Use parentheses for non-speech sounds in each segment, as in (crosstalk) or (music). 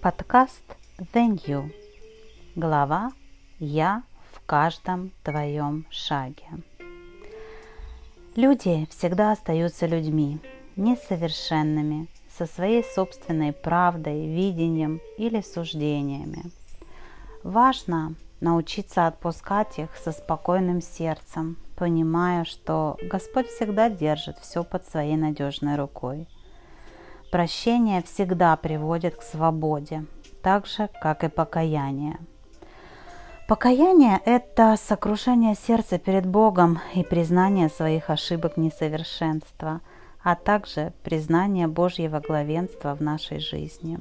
Подкаст The New. Глава «Я в каждом твоем шаге». Люди всегда остаются людьми, несовершенными, со своей собственной правдой, видением или суждениями. Важно научиться отпускать их со спокойным сердцем, понимая, что Господь всегда держит все под своей надежной рукой – Прощение всегда приводит к свободе, так же, как и покаяние. Покаяние – это сокрушение сердца перед Богом и признание своих ошибок несовершенства, а также признание Божьего главенства в нашей жизни.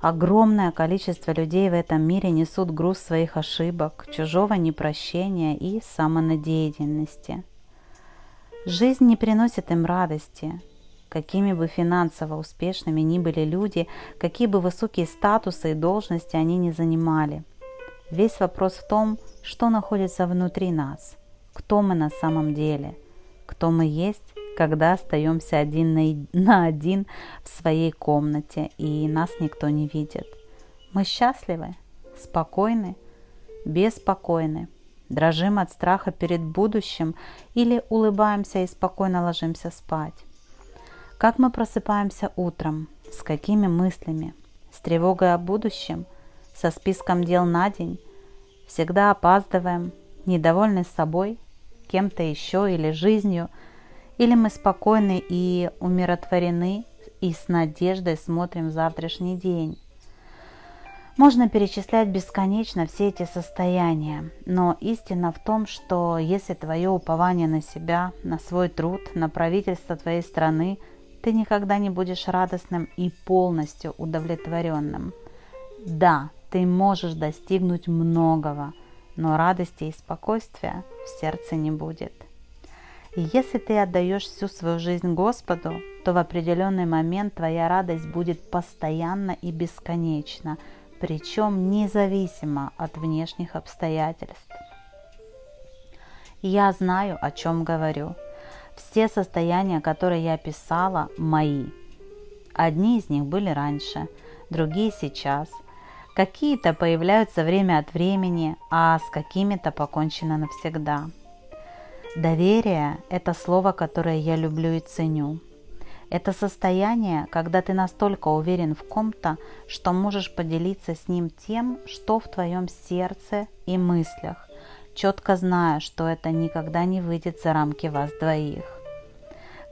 Огромное количество людей в этом мире несут груз своих ошибок, чужого непрощения и самонадеянности. Жизнь не приносит им радости, Какими бы финансово успешными ни были люди, какие бы высокие статусы и должности они ни занимали. Весь вопрос в том, что находится внутри нас, кто мы на самом деле, кто мы есть, когда остаемся один на, (laughs) один в своей комнате и нас никто не видит. Мы счастливы, спокойны, беспокойны, дрожим от страха перед будущим или улыбаемся и спокойно ложимся спать. Как мы просыпаемся утром, с какими мыслями, с тревогой о будущем, со списком дел на день, всегда опаздываем, недовольны собой, кем-то еще или жизнью, или мы спокойны и умиротворены и с надеждой смотрим завтрашний день. Можно перечислять бесконечно все эти состояния, но истина в том, что если твое упование на себя, на свой труд, на правительство твоей страны – ты никогда не будешь радостным и полностью удовлетворенным. Да, ты можешь достигнуть многого, но радости и спокойствия в сердце не будет. И если ты отдаешь всю свою жизнь Господу, то в определенный момент твоя радость будет постоянна и бесконечна, причем независимо от внешних обстоятельств. Я знаю, о чем говорю – все состояния, которые я писала, мои. Одни из них были раньше, другие сейчас. Какие-то появляются время от времени, а с какими-то покончено навсегда. Доверие – это слово, которое я люблю и ценю. Это состояние, когда ты настолько уверен в ком-то, что можешь поделиться с ним тем, что в твоем сердце и мыслях, четко зная, что это никогда не выйдет за рамки вас двоих.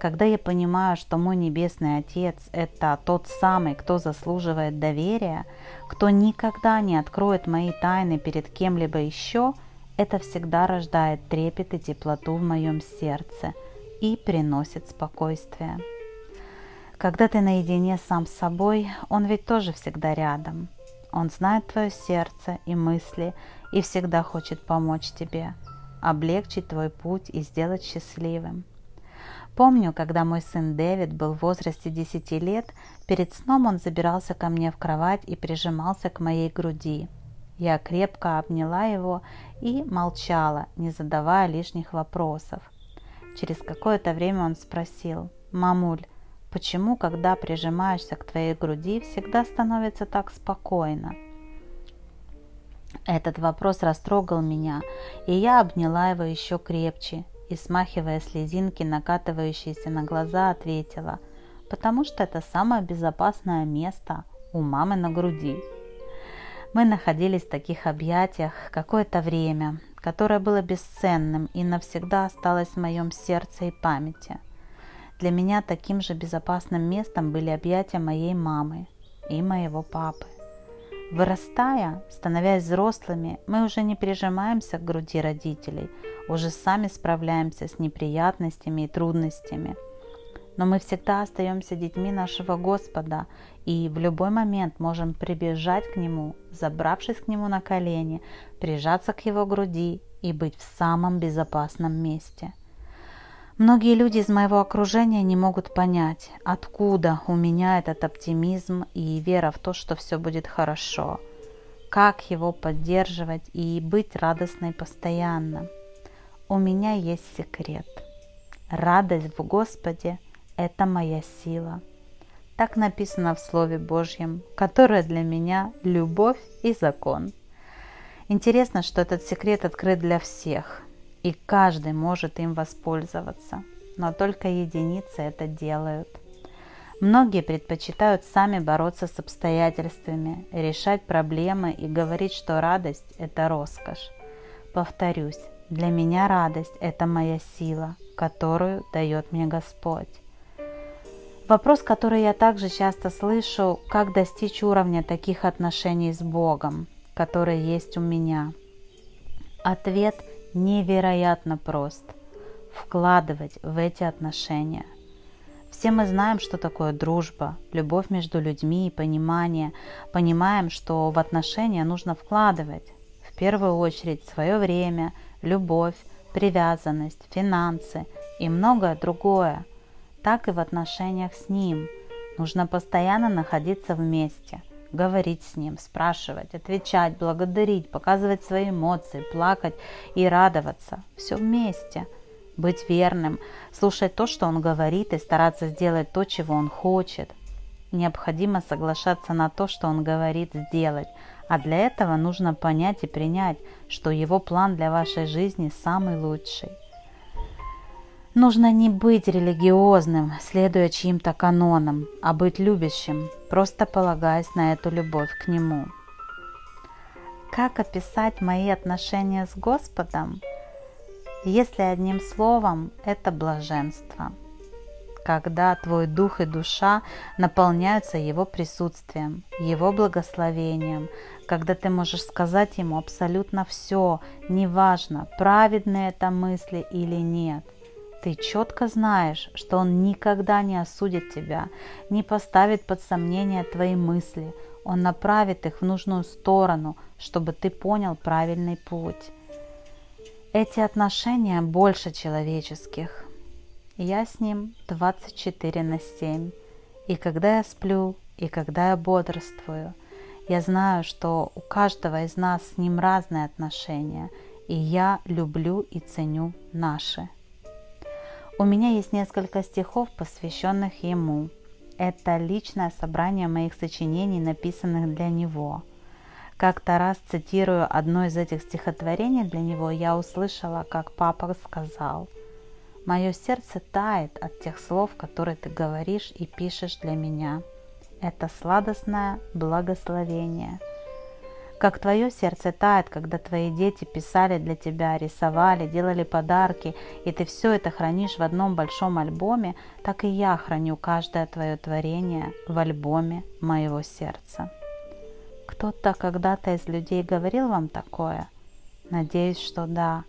Когда я понимаю, что мой Небесный Отец – это тот самый, кто заслуживает доверия, кто никогда не откроет мои тайны перед кем-либо еще, это всегда рождает трепет и теплоту в моем сердце и приносит спокойствие. Когда ты наедине сам с собой, он ведь тоже всегда рядом. Он знает твое сердце и мысли и всегда хочет помочь тебе, облегчить твой путь и сделать счастливым. Помню, когда мой сын Дэвид был в возрасте 10 лет, перед сном он забирался ко мне в кровать и прижимался к моей груди. Я крепко обняла его и молчала, не задавая лишних вопросов. Через какое-то время он спросил, «Мамуль, почему, когда прижимаешься к твоей груди, всегда становится так спокойно?» Этот вопрос растрогал меня, и я обняла его еще крепче и, смахивая слезинки, накатывающиеся на глаза, ответила, «Потому что это самое безопасное место у мамы на груди». Мы находились в таких объятиях какое-то время, которое было бесценным и навсегда осталось в моем сердце и памяти. Для меня таким же безопасным местом были объятия моей мамы и моего папы. Вырастая, становясь взрослыми, мы уже не прижимаемся к груди родителей, уже сами справляемся с неприятностями и трудностями. Но мы всегда остаемся детьми нашего Господа и в любой момент можем прибежать к Нему, забравшись к Нему на колени, прижаться к Его груди и быть в самом безопасном месте – Многие люди из моего окружения не могут понять, откуда у меня этот оптимизм и вера в то, что все будет хорошо, как его поддерживать и быть радостной постоянно. У меня есть секрет. Радость в Господе – это моя сила. Так написано в Слове Божьем, которое для меня любовь и закон. Интересно, что этот секрет открыт для всех, и каждый может им воспользоваться, но только единицы это делают. Многие предпочитают сами бороться с обстоятельствами, решать проблемы и говорить, что радость – это роскошь. Повторюсь, для меня радость – это моя сила, которую дает мне Господь. Вопрос, который я также часто слышу, как достичь уровня таких отношений с Богом, которые есть у меня. Ответ невероятно прост. Вкладывать в эти отношения. Все мы знаем, что такое дружба, любовь между людьми и понимание. Понимаем, что в отношения нужно вкладывать в первую очередь свое время, любовь, привязанность, финансы и многое другое – так и в отношениях с Ним. Нужно постоянно находиться вместе, говорить с Ним, спрашивать, отвечать, благодарить, показывать свои эмоции, плакать и радоваться. Все вместе. Быть верным, слушать то, что Он говорит, и стараться сделать то, чего Он хочет. Необходимо соглашаться на то, что Он говорит сделать, а для этого нужно понять и принять, что Его план для вашей жизни самый лучший. Нужно не быть религиозным, следуя чьим-то канонам, а быть любящим, просто полагаясь на эту любовь к Нему. Как описать мои отношения с Господом? Если одним словом, это блаженство. Когда твой дух и душа наполняются Его присутствием, Его благословением, когда ты можешь сказать Ему абсолютно все, неважно, праведные это мысли или нет – ты четко знаешь, что Он никогда не осудит тебя, не поставит под сомнение твои мысли. Он направит их в нужную сторону, чтобы ты понял правильный путь. Эти отношения больше человеческих. Я с ним 24 на 7. И когда я сплю, и когда я бодрствую, я знаю, что у каждого из нас с ним разные отношения, и я люблю и ценю наши. У меня есть несколько стихов, посвященных ему. Это личное собрание моих сочинений, написанных для него. Как-то раз, цитирую одно из этих стихотворений для него, я услышала, как папа сказал, «Мое сердце тает от тех слов, которые ты говоришь и пишешь для меня. Это сладостное благословение – как твое сердце тает, когда твои дети писали для тебя, рисовали, делали подарки, и ты все это хранишь в одном большом альбоме, так и я храню каждое твое творение в альбоме моего сердца. Кто-то когда-то из людей говорил вам такое? Надеюсь, что да.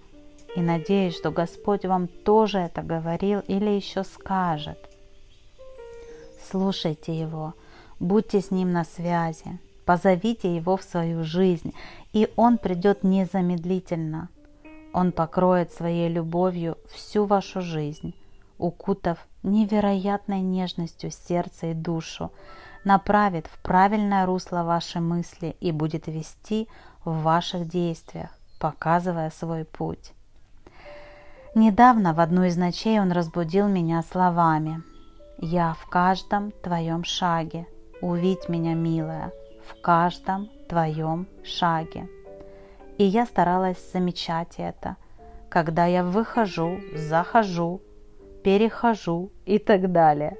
И надеюсь, что Господь вам тоже это говорил или еще скажет. Слушайте Его, будьте с Ним на связи, Позовите его в свою жизнь, и он придет незамедлительно. Он покроет своей любовью всю вашу жизнь, укутав невероятной нежностью сердце и душу, направит в правильное русло ваши мысли и будет вести в ваших действиях, показывая свой путь. Недавно в одну из ночей он разбудил меня словами «Я в каждом твоем шаге, увидь меня, милая, в каждом твоем шаге. И я старалась замечать это, когда я выхожу, захожу, перехожу и так далее.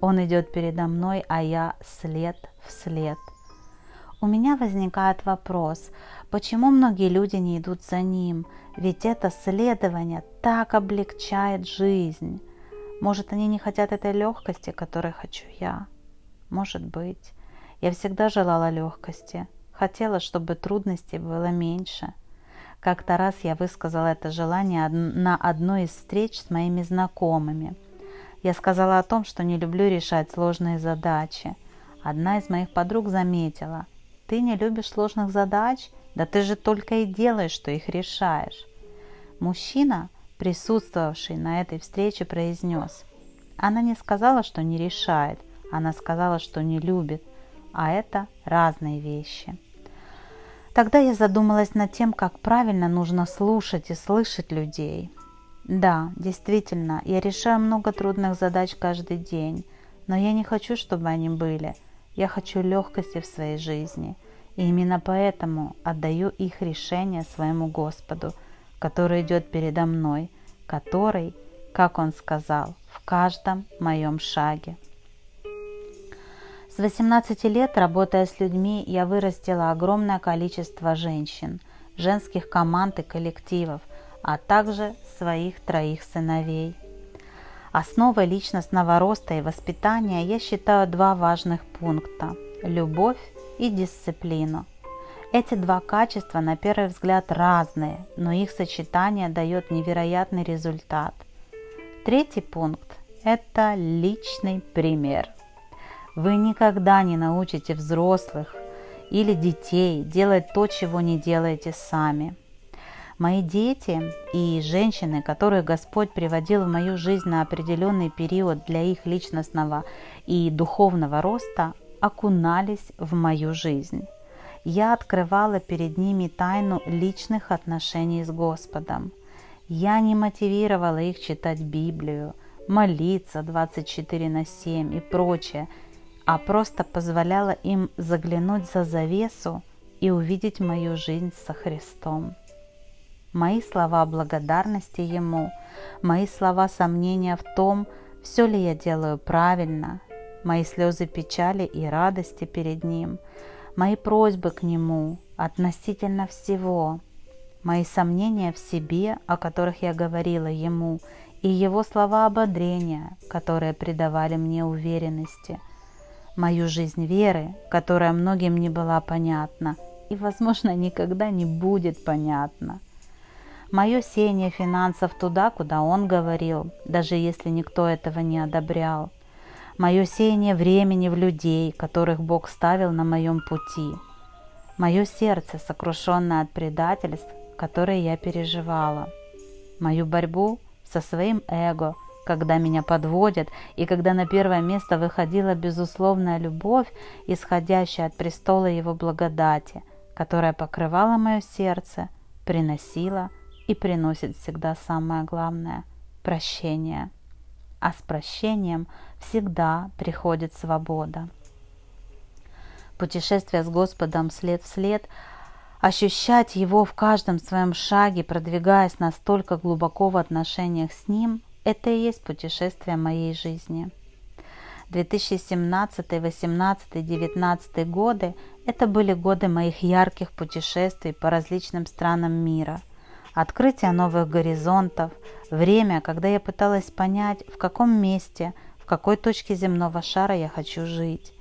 Он идет передо мной, а я след в след. У меня возникает вопрос, почему многие люди не идут за ним? Ведь это следование так облегчает жизнь. Может, они не хотят этой легкости, которой хочу я? Может быть. Я всегда желала легкости, хотела, чтобы трудностей было меньше. Как-то раз я высказала это желание на одной из встреч с моими знакомыми. Я сказала о том, что не люблю решать сложные задачи. Одна из моих подруг заметила, «Ты не любишь сложных задач? Да ты же только и делаешь, что их решаешь». Мужчина, присутствовавший на этой встрече, произнес, «Она не сказала, что не решает, она сказала, что не любит а это разные вещи. Тогда я задумалась над тем, как правильно нужно слушать и слышать людей. Да, действительно, я решаю много трудных задач каждый день, Но я не хочу, чтобы они были. Я хочу легкости в своей жизни. И именно поэтому отдаю их решение своему Господу, который идет передо мной, который, как Он сказал, в каждом моем шаге. С 18 лет, работая с людьми, я вырастила огромное количество женщин, женских команд и коллективов, а также своих троих сыновей. Основой личностного роста и воспитания я считаю два важных пункта – любовь и дисциплину. Эти два качества на первый взгляд разные, но их сочетание дает невероятный результат. Третий пункт – это личный пример. Вы никогда не научите взрослых или детей делать то, чего не делаете сами – Мои дети и женщины, которые Господь приводил в мою жизнь на определенный период для их личностного и духовного роста, окунались в мою жизнь. Я открывала перед ними тайну личных отношений с Господом. Я не мотивировала их читать Библию, молиться 24 на 7 и прочее, а просто позволяла им заглянуть за завесу и увидеть мою жизнь со Христом. Мои слова благодарности Ему, мои слова сомнения в том, все ли я делаю правильно, мои слезы печали и радости перед Ним, мои просьбы к Нему относительно всего, мои сомнения в себе, о которых я говорила Ему, и Его слова ободрения, которые придавали мне уверенности, мою жизнь веры, которая многим не была понятна и, возможно, никогда не будет понятна – мое сеяние финансов туда, куда он говорил, даже если никто этого не одобрял, мое сеяние времени в людей, которых Бог ставил на моем пути, мое сердце, сокрушенное от предательств, которые я переживала, мою борьбу со своим эго, когда меня подводят, и когда на первое место выходила безусловная любовь, исходящая от престола Его благодати, которая покрывала мое сердце, приносила и приносит всегда самое главное – прощение. А с прощением всегда приходит свобода. Путешествие с Господом след в след, ощущать Его в каждом своем шаге, продвигаясь настолько глубоко в отношениях с Ним – это и есть путешествие моей жизни. 2017, 18, 19 годы – это были годы моих ярких путешествий по различным странам мира – открытие новых горизонтов, время, когда я пыталась понять, в каком месте, в какой точке земного шара я хочу жить.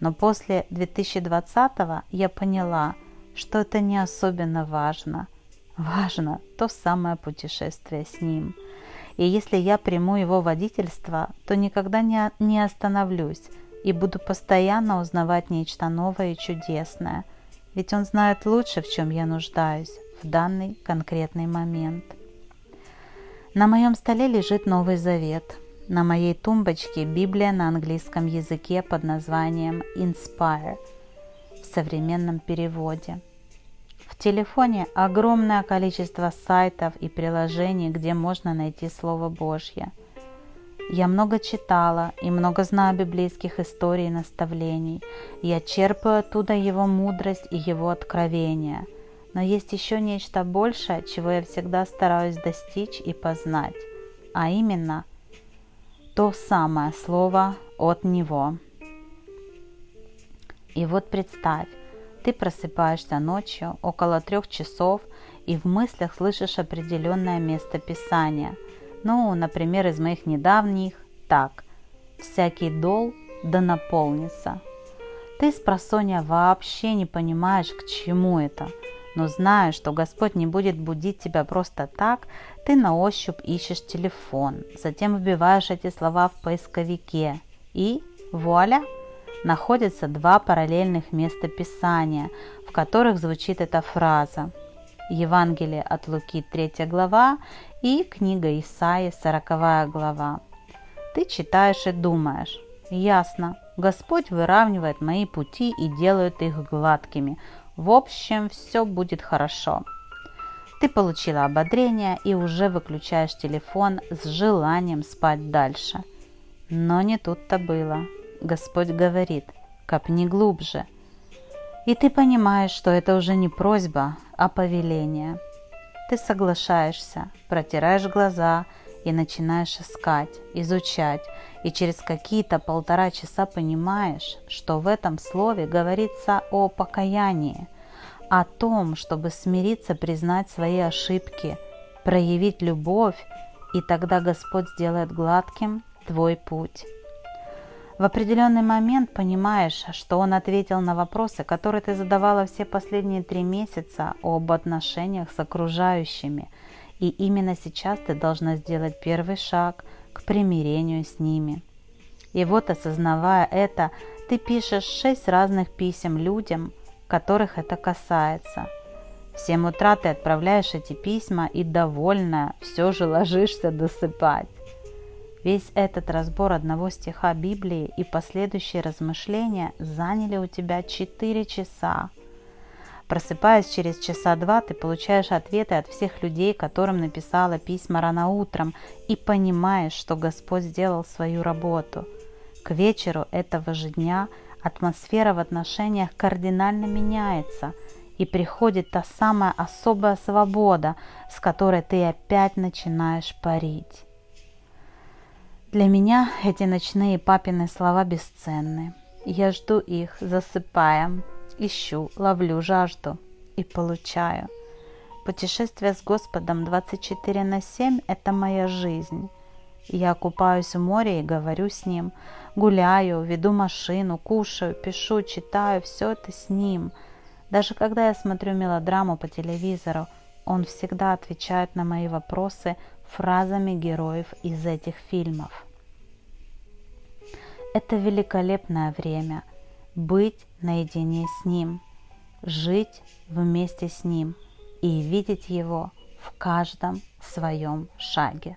Но после 2020 я поняла, что это не особенно важно. Важно то самое путешествие с ним. И если я приму его водительство, то никогда не, не остановлюсь и буду постоянно узнавать нечто новое и чудесное. Ведь он знает лучше, в чем я нуждаюсь, в данный конкретный момент. На моем столе лежит Новый Завет. На моей тумбочке Библия на английском языке под названием Inspire в современном переводе. В телефоне огромное количество сайтов и приложений, где можно найти Слово Божье. Я много читала и много знаю библейских историй и наставлений. Я черпаю оттуда его мудрость и его откровения – но есть еще нечто большее, чего я всегда стараюсь достичь и познать, а именно то самое слово от Него. И вот представь, ты просыпаешься ночью около трех часов и в мыслях слышишь определенное место Писания. Ну, например, из моих недавних так. Всякий дол да наполнится. Ты с просонья вообще не понимаешь, к чему это – но зная, что Господь не будет будить тебя просто так, ты на ощупь ищешь телефон, затем вбиваешь эти слова в поисковике и вуаля! Находятся два параллельных места Писания, в которых звучит эта фраза. Евангелие от Луки 3 глава и книга Исаии 40 глава. Ты читаешь и думаешь, ясно, Господь выравнивает мои пути и делает их гладкими, в общем, все будет хорошо. Ты получила ободрение и уже выключаешь телефон с желанием спать дальше. Но не тут-то было. Господь говорит, копни глубже. И ты понимаешь, что это уже не просьба, а повеление. Ты соглашаешься, протираешь глаза и начинаешь искать, изучать, и через какие-то полтора часа понимаешь, что в этом слове говорится о покаянии, о том, чтобы смириться, признать свои ошибки, проявить любовь, и тогда Господь сделает гладким твой путь. В определенный момент понимаешь, что он ответил на вопросы, которые ты задавала все последние три месяца об отношениях с окружающими, и именно сейчас ты должна сделать первый шаг к примирению с ними. И вот, осознавая это, ты пишешь шесть разных писем людям, которых это касается. В 7 утра ты отправляешь эти письма и, довольная, все же ложишься досыпать. Весь этот разбор одного стиха Библии и последующие размышления заняли у тебя 4 часа. Просыпаясь через часа два, ты получаешь ответы от всех людей, которым написала письма рано утром, и понимаешь, что Господь сделал свою работу. К вечеру этого же дня атмосфера в отношениях кардинально меняется, и приходит та самая особая свобода, с которой ты опять начинаешь парить. Для меня эти ночные папины слова бесценны. Я жду их, засыпая, ищу, ловлю жажду и получаю. Путешествие с Господом 24 на 7 – это моя жизнь. Я купаюсь в море и говорю с Ним, гуляю, веду машину, кушаю, пишу, читаю, все это с Ним. Даже когда я смотрю мелодраму по телевизору, Он всегда отвечает на мои вопросы фразами героев из этих фильмов. Это великолепное время быть наедине с Ним, жить вместе с Ним и видеть Его в каждом своем шаге.